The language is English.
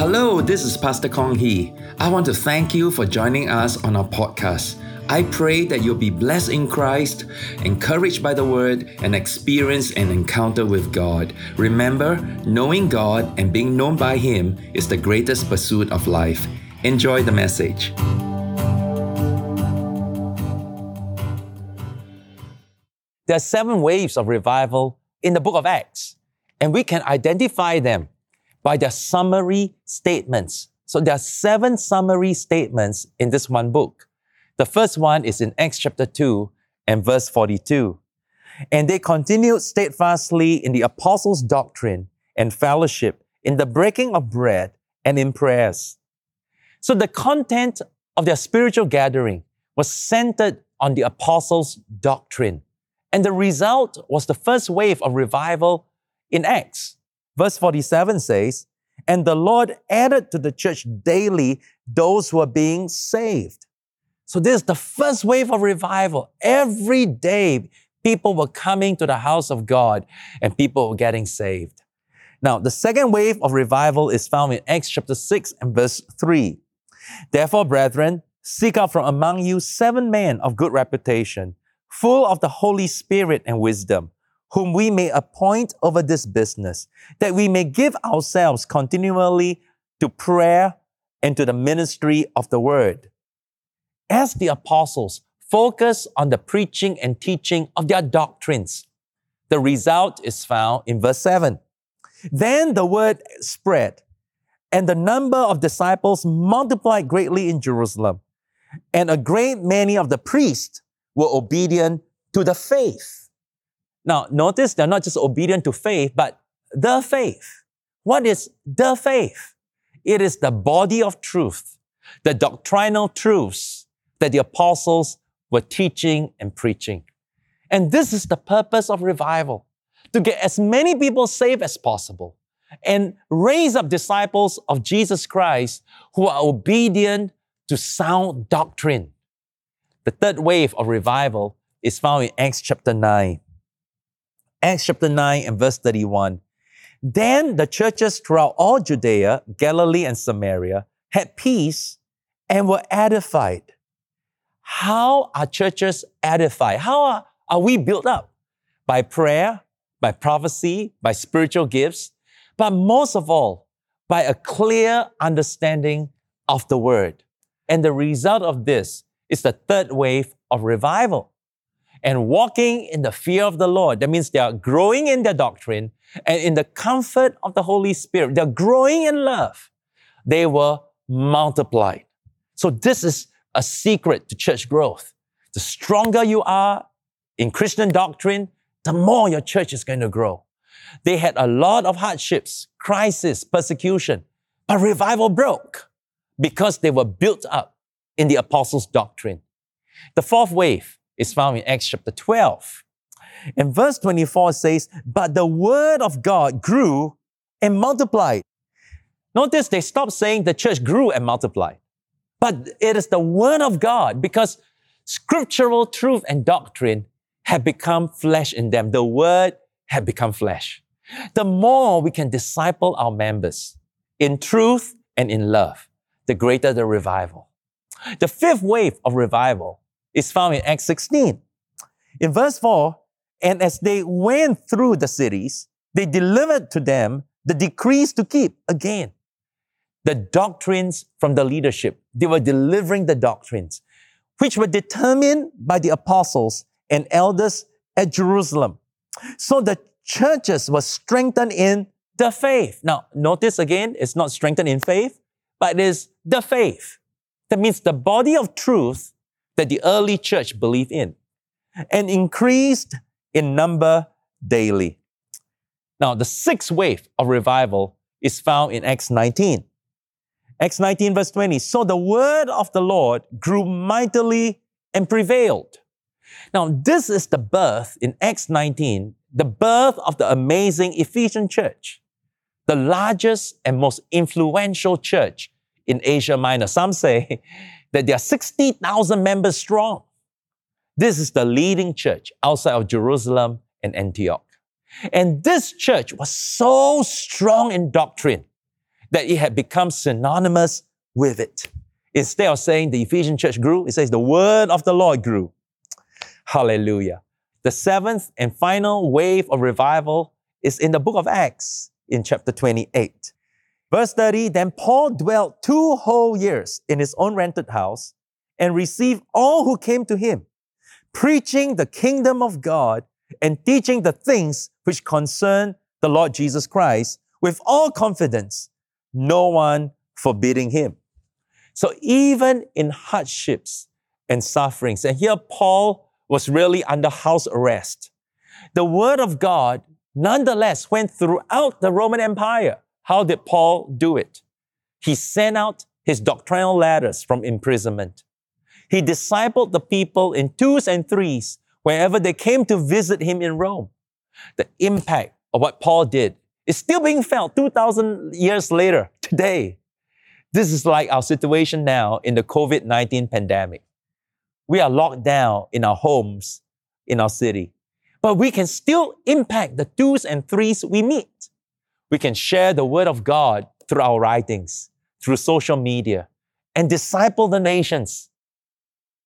Hello, this is Pastor Kong Hee. I want to thank you for joining us on our podcast. I pray that you'll be blessed in Christ, encouraged by the Word, and experience an encounter with God. Remember, knowing God and being known by Him is the greatest pursuit of life. Enjoy the message. There are seven waves of revival in the book of Acts, and we can identify them by their summary statements. So there are seven summary statements in this one book. The first one is in Acts chapter 2 and verse 42. And they continued steadfastly in the apostles' doctrine and fellowship, in the breaking of bread and in prayers. So the content of their spiritual gathering was centered on the apostles' doctrine. And the result was the first wave of revival in Acts. Verse 47 says, And the Lord added to the church daily those who are being saved. So this is the first wave of revival. Every day, people were coming to the house of God and people were getting saved. Now, the second wave of revival is found in Acts chapter 6 and verse 3. Therefore, brethren, seek out from among you seven men of good reputation, full of the Holy Spirit and wisdom, whom we may appoint over this business, that we may give ourselves continually to prayer and to the ministry of the word. As the apostles focus on the preaching and teaching of their doctrines, the result is found in verse 7. Then the word spread, and the number of disciples multiplied greatly in Jerusalem, and a great many of the priests were obedient to the faith. Now, notice they're not just obedient to faith, but the faith. What is the faith? It is the body of truth, the doctrinal truths that the apostles were teaching and preaching. And this is the purpose of revival to get as many people saved as possible and raise up disciples of Jesus Christ who are obedient to sound doctrine. The third wave of revival is found in Acts chapter 9. Acts chapter 9 and verse 31. Then the churches throughout all Judea, Galilee, and Samaria had peace and were edified. How are churches edified? How are, are we built up? By prayer, by prophecy, by spiritual gifts, but most of all, by a clear understanding of the word. And the result of this is the third wave of revival and walking in the fear of the Lord. That means they are growing in their doctrine and in the comfort of the Holy Spirit. They're growing in love. They were multiplied. So this is a secret to church growth. The stronger you are in Christian doctrine, the more your church is going to grow. They had a lot of hardships, crisis, persecution, but revival broke because they were built up in the apostles' doctrine. The fourth wave is found in Acts chapter 12. And verse 24 says, But the word of God grew and multiplied. Notice they stopped saying the church grew and multiplied. But it is the word of God because scriptural truth and doctrine have become flesh in them. The word had become flesh. The more we can disciple our members in truth and in love, the greater the revival. The fifth wave of revival is found in Acts 16. In verse 4, and as they went through the cities, they delivered to them the decrees to keep again. The doctrines from the leadership. They were delivering the doctrines, which were determined by the apostles and elders at Jerusalem. So the churches were strengthened in the faith. Now, notice again, it's not strengthened in faith, but it is the faith. That means the body of truth that the early church believed in and increased in number daily. Now, the sixth wave of revival is found in Acts 19. Acts 19, verse 20. So the word of the Lord grew mightily and prevailed. Now, this is the birth in Acts 19, the birth of the amazing Ephesian church, the largest and most influential church in Asia Minor. Some say that they are 60,000 members strong. This is the leading church outside of Jerusalem and Antioch. And this church was so strong in doctrine that it had become synonymous with it. Instead of saying the Ephesian church grew, it says the word of the Lord grew. Hallelujah. The seventh and final wave of revival is in the book of Acts in chapter 28. Verse 30 Then Paul dwelt two whole years in his own rented house and received all who came to him, preaching the kingdom of God and teaching the things which concern the Lord Jesus Christ with all confidence, no one forbidding him. So even in hardships and sufferings, and here Paul was really under house arrest, the word of God nonetheless went throughout the Roman Empire. How did Paul do it? He sent out his doctrinal letters from imprisonment. He discipled the people in twos and threes wherever they came to visit him in Rome. The impact of what Paul did is still being felt 2,000 years later, today. This is like our situation now in the COVID 19 pandemic. We are locked down in our homes, in our city, but we can still impact the twos and threes we meet. We can share the word of God through our writings, through social media, and disciple the nations